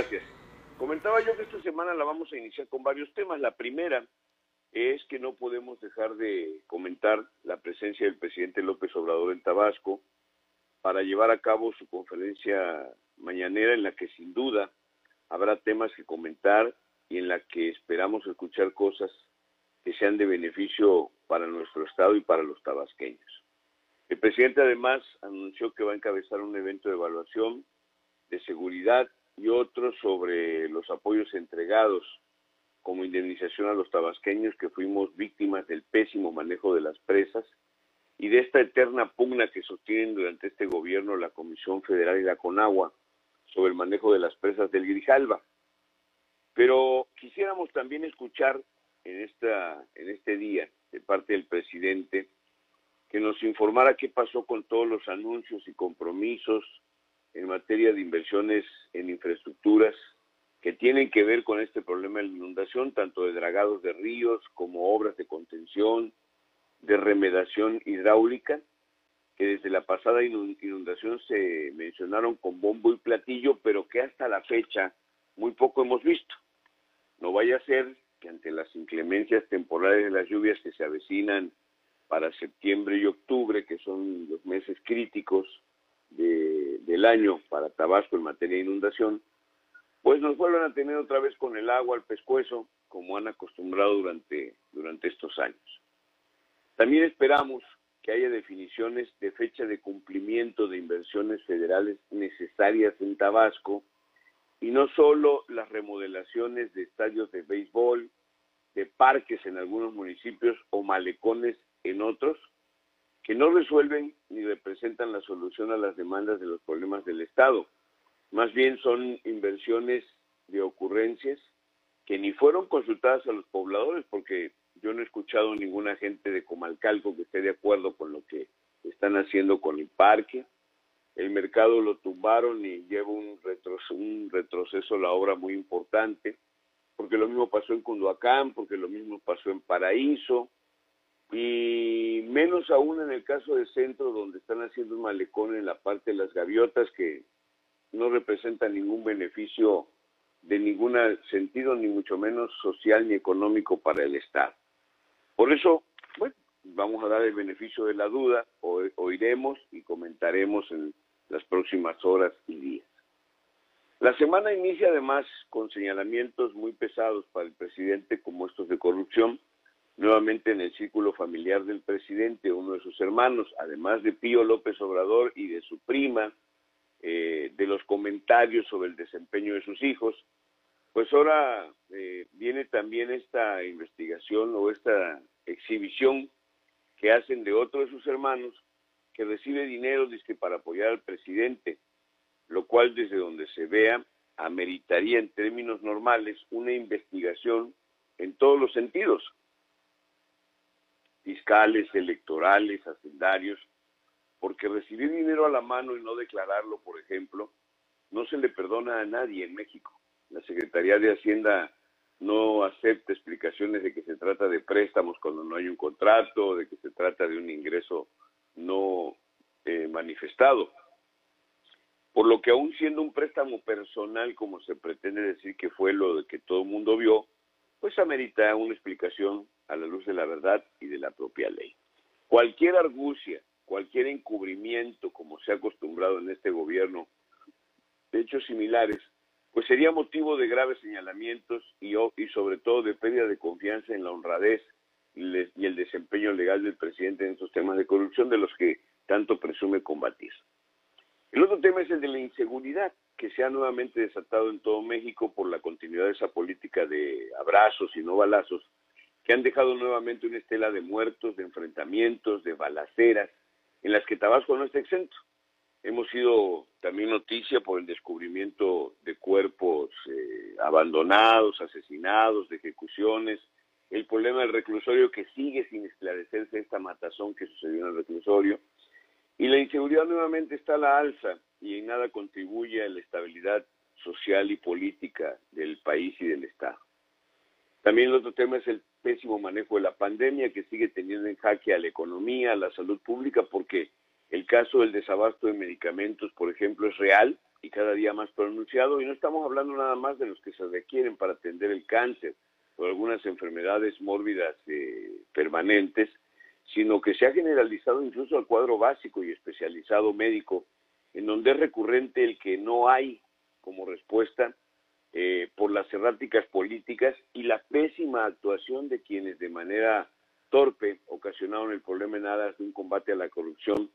Gracias. Comentaba yo que esta semana la vamos a iniciar con varios temas. La primera es que no podemos dejar de comentar la presencia del presidente López Obrador en Tabasco para llevar a cabo su conferencia mañanera en la que sin duda habrá temas que comentar y en la que esperamos escuchar cosas que sean de beneficio para nuestro Estado y para los tabasqueños. El presidente además anunció que va a encabezar un evento de evaluación de seguridad y otros sobre los apoyos entregados como indemnización a los tabasqueños que fuimos víctimas del pésimo manejo de las presas y de esta eterna pugna que sostienen durante este gobierno la Comisión Federal y la CONAGUA sobre el manejo de las presas del Grijalba. Pero quisiéramos también escuchar en, esta, en este día de parte del presidente que nos informara qué pasó con todos los anuncios y compromisos en materia de inversiones en infraestructuras que tienen que ver con este problema de la inundación, tanto de dragados de ríos como obras de contención, de remedación hidráulica, que desde la pasada inundación se mencionaron con bombo y platillo, pero que hasta la fecha muy poco hemos visto. No vaya a ser que ante las inclemencias temporales de las lluvias que se avecinan para septiembre y octubre, que son los meses críticos del año para Tabasco en materia de inundación, pues nos vuelvan a tener otra vez con el agua al pescuezo, como han acostumbrado durante, durante estos años. También esperamos que haya definiciones de fecha de cumplimiento de inversiones federales necesarias en Tabasco y no solo las remodelaciones de estadios de béisbol, de parques en algunos municipios o malecones en otros, que no resuelven ni representan la solución a las demandas de los problemas del Estado. Más bien son inversiones de ocurrencias que ni fueron consultadas a los pobladores, porque yo no he escuchado ninguna gente de Comalcalco que esté de acuerdo con lo que están haciendo con el parque. El mercado lo tumbaron y lleva un, retroceso, un retroceso la obra muy importante, porque lo mismo pasó en Cunduacán, porque lo mismo pasó en Paraíso, y menos aún en el caso del centro donde están haciendo un malecón en la parte de las gaviotas que no representa ningún beneficio de ningún sentido, ni mucho menos social ni económico para el Estado. Por eso, bueno, vamos a dar el beneficio de la duda, o, oiremos y comentaremos en las próximas horas y días. La semana inicia además con señalamientos muy pesados para el presidente como estos de corrupción, nuevamente en el círculo familiar del presidente, uno de sus hermanos, además de Pío López Obrador y de su prima, eh, de los comentarios sobre el desempeño de sus hijos, pues ahora eh, viene también esta investigación o esta exhibición que hacen de otro de sus hermanos que recibe dinero dice, para apoyar al presidente, lo cual desde donde se vea ameritaría en términos normales una investigación en todos los sentidos, fiscales, electorales, hacendarios, porque recibir dinero a la mano y no declararlo, por ejemplo, no se le perdona a nadie en México. La Secretaría de Hacienda no acepta explicaciones de que se trata de préstamos cuando no hay un contrato, de que se trata de un ingreso no eh, manifestado. Por lo que aún siendo un préstamo personal, como se pretende decir que fue lo de que todo el mundo vio, pues amerita una explicación a la luz de la verdad y de la propia ley. Cualquier argucia, cualquier encubrimiento, como se ha acostumbrado en este gobierno, de hechos similares, pues sería motivo de graves señalamientos y, y sobre todo de pérdida de confianza en la honradez y el desempeño legal del presidente en estos temas de corrupción de los que tanto presume combatir. El otro tema es el de la inseguridad, que se ha nuevamente desatado en todo México por la continuidad de esa política de abrazos y no balazos, que han dejado nuevamente una estela de muertos, de enfrentamientos, de balaceras, en las que Tabasco no está exento. Hemos sido también noticia por el descubrimiento de cuerpos eh, abandonados, asesinados, de ejecuciones, el problema del reclusorio que sigue sin esclarecerse esta matazón que sucedió en el reclusorio, y la inseguridad nuevamente está a la alza y en nada contribuye a la estabilidad social y política del país y del Estado. También el otro tema es el pésimo manejo de la pandemia que sigue teniendo en jaque a la economía, a la salud pública, porque el caso del desabasto de medicamentos, por ejemplo, es real y cada día más pronunciado, y no estamos hablando nada más de los que se requieren para atender el cáncer o algunas enfermedades mórbidas eh, permanentes, sino que se ha generalizado incluso al cuadro básico y especializado médico, en donde es recurrente el que no hay como respuesta eh, por las erráticas políticas y la pésima actuación de quienes de manera torpe ocasionaron el problema en aras de un combate a la corrupción,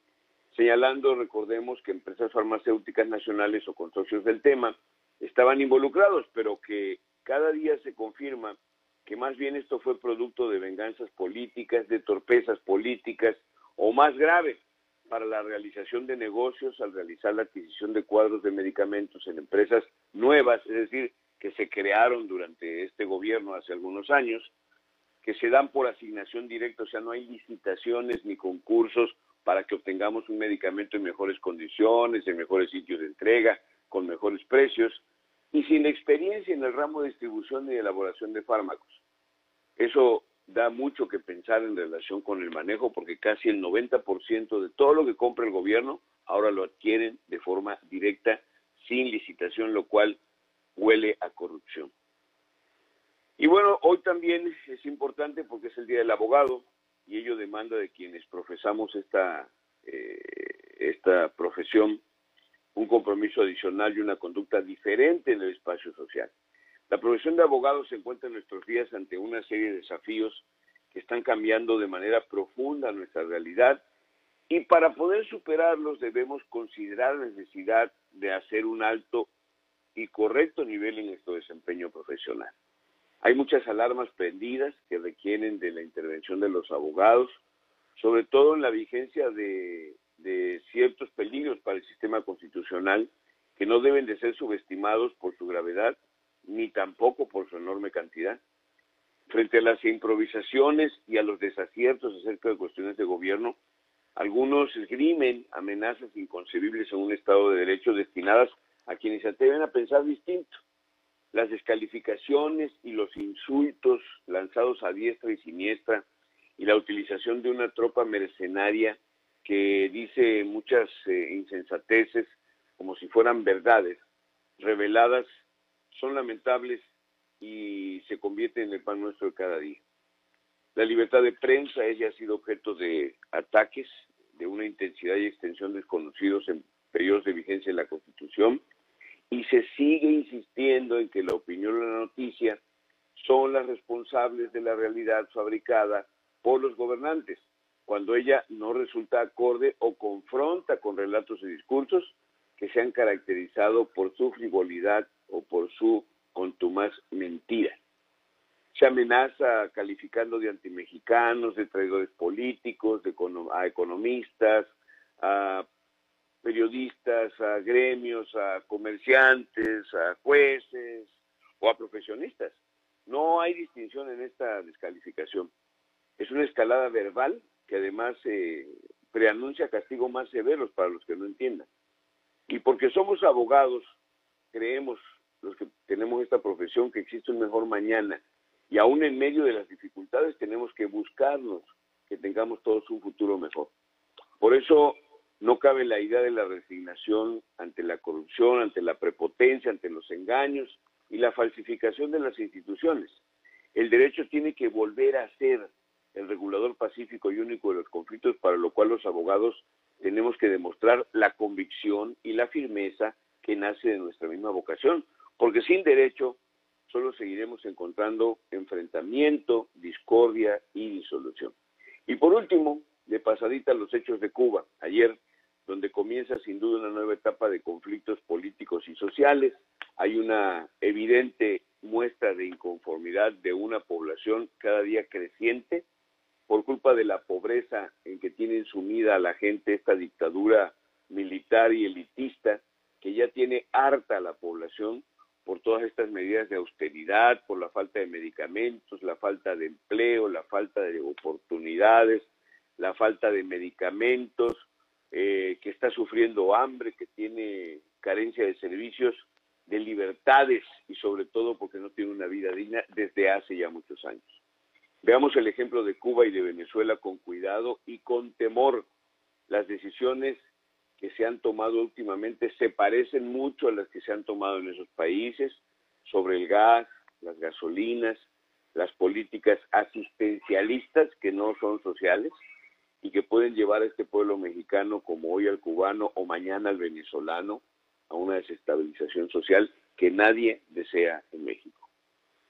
señalando, recordemos, que empresas farmacéuticas nacionales o consorcios del tema estaban involucrados, pero que cada día se confirma que más bien esto fue producto de venganzas políticas, de torpezas políticas, o más grave, para la realización de negocios al realizar la adquisición de cuadros de medicamentos en empresas nuevas, es decir, que se crearon durante este gobierno hace algunos años, que se dan por asignación directa, o sea, no hay licitaciones ni concursos para que obtengamos un medicamento en mejores condiciones, en mejores sitios de entrega, con mejores precios, y sin experiencia en el ramo de distribución y elaboración de fármacos. Eso da mucho que pensar en relación con el manejo porque casi el 90% de todo lo que compra el gobierno ahora lo adquieren de forma directa, sin licitación, lo cual huele a corrupción. Y bueno, hoy también es importante porque es el Día del Abogado y ello demanda de quienes profesamos esta, eh, esta profesión un compromiso adicional y una conducta diferente en el espacio social. La profesión de abogado se encuentra en nuestros días ante una serie de desafíos que están cambiando de manera profunda nuestra realidad y para poder superarlos debemos considerar la necesidad de hacer un alto y correcto nivel en nuestro desempeño profesional. Hay muchas alarmas prendidas que requieren de la intervención de los abogados, sobre todo en la vigencia de, de ciertos peligros para el sistema constitucional que no deben de ser subestimados por su gravedad ni tampoco por su enorme cantidad. Frente a las improvisaciones y a los desaciertos acerca de cuestiones de gobierno, algunos esgrimen amenazas inconcebibles en un Estado de Derecho destinadas a quienes se atreven a pensar distinto. Las descalificaciones y los insultos lanzados a diestra y siniestra y la utilización de una tropa mercenaria que dice muchas eh, insensateces como si fueran verdades, reveladas son lamentables y se convierten en el pan nuestro de cada día. La libertad de prensa, ella ha sido objeto de ataques de una intensidad y extensión desconocidos en periodos de vigencia de la Constitución y se sigue insistiendo en que la opinión o la noticia son las responsables de la realidad fabricada por los gobernantes, cuando ella no resulta acorde o confronta con relatos y discursos que se han caracterizado por su frivolidad o por su contumaz mentira. Se amenaza calificando de antimexicanos, de traidores políticos, de a economistas, a periodistas, a gremios, a comerciantes, a jueces o a profesionistas. No hay distinción en esta descalificación. Es una escalada verbal que además eh, preanuncia castigos más severos para los que no entiendan. Y porque somos abogados, creemos los que tenemos esta profesión que existe un mejor mañana. Y aún en medio de las dificultades tenemos que buscarnos que tengamos todos un futuro mejor. Por eso no cabe la idea de la resignación ante la corrupción, ante la prepotencia, ante los engaños y la falsificación de las instituciones. El derecho tiene que volver a ser el regulador pacífico y único de los conflictos, para lo cual los abogados tenemos que demostrar la convicción y la firmeza que nace de nuestra misma vocación, porque sin derecho solo seguiremos encontrando enfrentamiento, discordia y disolución. Y por último, de pasadita los hechos de Cuba, ayer, donde comienza sin duda una nueva etapa de conflictos políticos y sociales, hay una evidente muestra de inconformidad de una población cada día creciente por culpa de la pobreza en que tiene sumida a la gente esta dictadura militar y elitista que ya tiene harta la población por todas estas medidas de austeridad, por la falta de medicamentos, la falta de empleo, la falta de oportunidades, la falta de medicamentos, eh, que está sufriendo hambre, que tiene carencia de servicios, de libertades y sobre todo porque no tiene una vida digna desde hace ya muchos años. Veamos el ejemplo de Cuba y de Venezuela con cuidado y con temor. Las decisiones que se han tomado últimamente se parecen mucho a las que se han tomado en esos países sobre el gas, las gasolinas, las políticas asistencialistas que no son sociales y que pueden llevar a este pueblo mexicano, como hoy al cubano o mañana al venezolano, a una desestabilización social que nadie desea en México.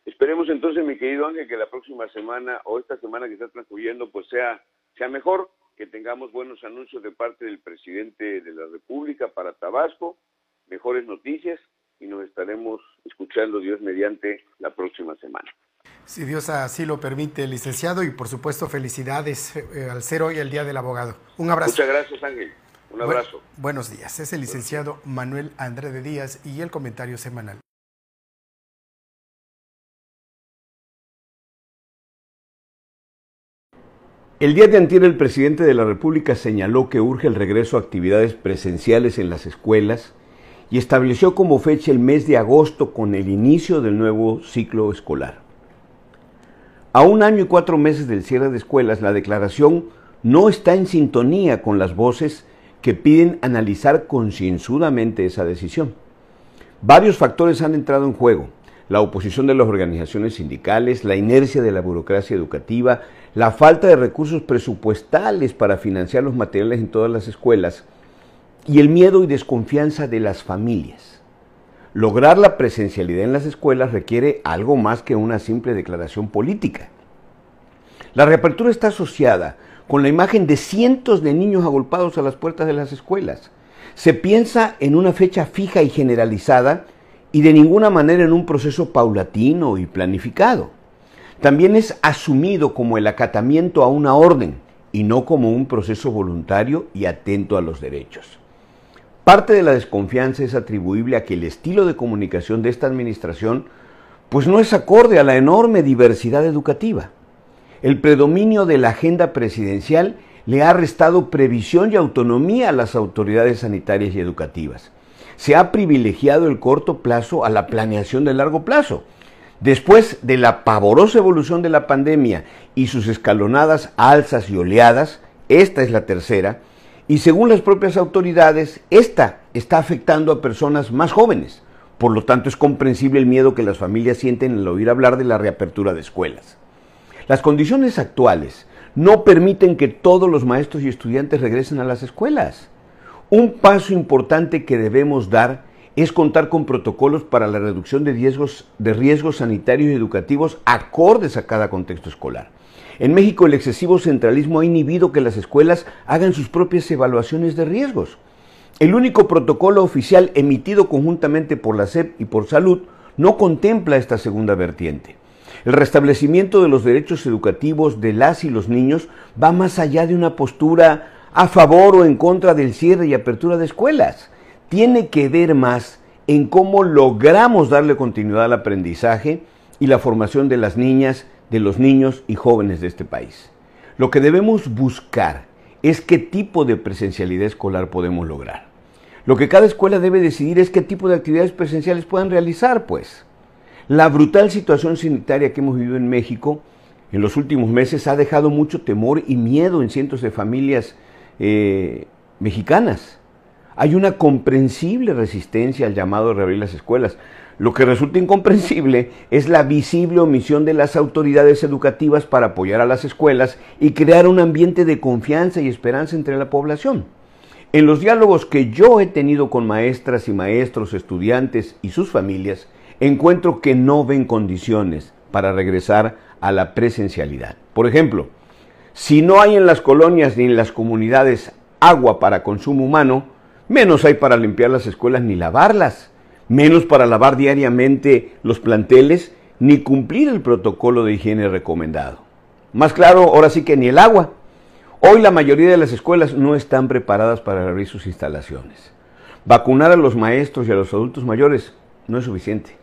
Esperemos entonces, mi querido Ángel, que la próxima semana o esta semana que está transcurriendo, pues sea, sea mejor, que tengamos buenos anuncios de parte del presidente de la República para Tabasco, mejores noticias y nos estaremos escuchando Dios mediante la próxima semana. Si Dios así lo permite, licenciado, y por supuesto felicidades eh, al ser hoy el Día del Abogado. Un abrazo. Muchas gracias, Ángel. Un abrazo. buenos días. Es el licenciado Manuel André de Díaz y el comentario semanal. El día de antier el presidente de la República señaló que urge el regreso a actividades presenciales en las escuelas y estableció como fecha el mes de agosto con el inicio del nuevo ciclo escolar. A un año y cuatro meses del cierre de escuelas, la declaración no está en sintonía con las voces que piden analizar concienzudamente esa decisión. Varios factores han entrado en juego. La oposición de las organizaciones sindicales, la inercia de la burocracia educativa, la falta de recursos presupuestales para financiar los materiales en todas las escuelas y el miedo y desconfianza de las familias. Lograr la presencialidad en las escuelas requiere algo más que una simple declaración política. La reapertura está asociada con la imagen de cientos de niños agolpados a las puertas de las escuelas. Se piensa en una fecha fija y generalizada y de ninguna manera en un proceso paulatino y planificado. También es asumido como el acatamiento a una orden y no como un proceso voluntario y atento a los derechos. Parte de la desconfianza es atribuible a que el estilo de comunicación de esta administración pues no es acorde a la enorme diversidad educativa. El predominio de la agenda presidencial le ha restado previsión y autonomía a las autoridades sanitarias y educativas. Se ha privilegiado el corto plazo a la planeación de largo plazo. Después de la pavorosa evolución de la pandemia y sus escalonadas alzas y oleadas, esta es la tercera, y según las propias autoridades, esta está afectando a personas más jóvenes. Por lo tanto, es comprensible el miedo que las familias sienten al oír hablar de la reapertura de escuelas. Las condiciones actuales no permiten que todos los maestros y estudiantes regresen a las escuelas. Un paso importante que debemos dar es contar con protocolos para la reducción de riesgos, sanitarios y educativos acordes a cada contexto escolar. En México el excesivo centralismo ha inhibido que las escuelas hagan sus propias evaluaciones de riesgos. El único protocolo oficial emitido conjuntamente por la SEP y por Salud no contempla esta segunda vertiente. El restablecimiento de los derechos educativos de las y los niños va más allá de una postura a favor o en contra del cierre y apertura de escuelas. Tiene que ver más en cómo logramos darle continuidad al aprendizaje y la formación de las niñas de los niños y jóvenes de este país. Lo que debemos buscar es qué tipo de presencialidad escolar podemos lograr. Lo que cada escuela debe decidir es qué tipo de actividades presenciales puedan realizar, pues. La brutal situación sanitaria que hemos vivido en México en los últimos meses ha dejado mucho temor y miedo en cientos de familias eh, mexicanas. Hay una comprensible resistencia al llamado de reabrir las escuelas. Lo que resulta incomprensible es la visible omisión de las autoridades educativas para apoyar a las escuelas y crear un ambiente de confianza y esperanza entre la población. En los diálogos que yo he tenido con maestras y maestros, estudiantes y sus familias, encuentro que no ven condiciones para regresar a la presencialidad. Por ejemplo, si no hay en las colonias ni en las comunidades agua para consumo humano, menos hay para limpiar las escuelas ni lavarlas menos para lavar diariamente los planteles, ni cumplir el protocolo de higiene recomendado. Más claro, ahora sí que ni el agua. Hoy la mayoría de las escuelas no están preparadas para abrir sus instalaciones. Vacunar a los maestros y a los adultos mayores no es suficiente.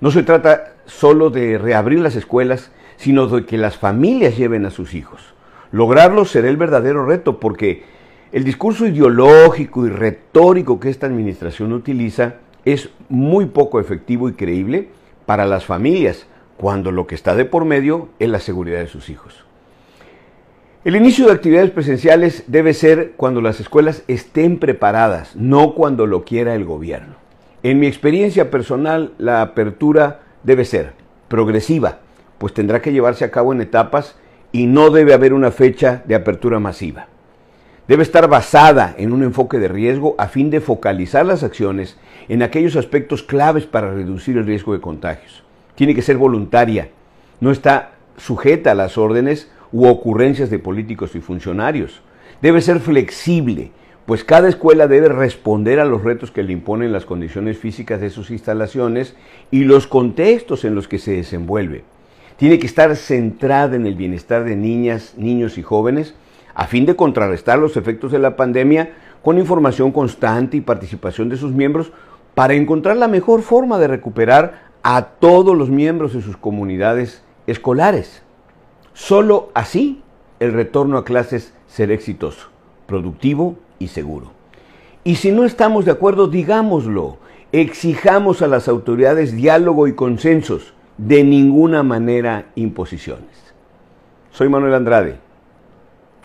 No se trata solo de reabrir las escuelas, sino de que las familias lleven a sus hijos. Lograrlo será el verdadero reto porque el discurso ideológico y retórico que esta administración utiliza es muy poco efectivo y creíble para las familias, cuando lo que está de por medio es la seguridad de sus hijos. El inicio de actividades presenciales debe ser cuando las escuelas estén preparadas, no cuando lo quiera el gobierno. En mi experiencia personal, la apertura debe ser progresiva, pues tendrá que llevarse a cabo en etapas y no debe haber una fecha de apertura masiva. Debe estar basada en un enfoque de riesgo a fin de focalizar las acciones en aquellos aspectos claves para reducir el riesgo de contagios. Tiene que ser voluntaria, no está sujeta a las órdenes u ocurrencias de políticos y funcionarios. Debe ser flexible, pues cada escuela debe responder a los retos que le imponen las condiciones físicas de sus instalaciones y los contextos en los que se desenvuelve. Tiene que estar centrada en el bienestar de niñas, niños y jóvenes a fin de contrarrestar los efectos de la pandemia con información constante y participación de sus miembros para encontrar la mejor forma de recuperar a todos los miembros de sus comunidades escolares. Solo así el retorno a clases será exitoso, productivo y seguro. Y si no estamos de acuerdo, digámoslo. Exijamos a las autoridades diálogo y consensos, de ninguna manera imposiciones. Soy Manuel Andrade.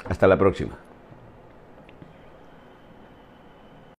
Hasta la próxima.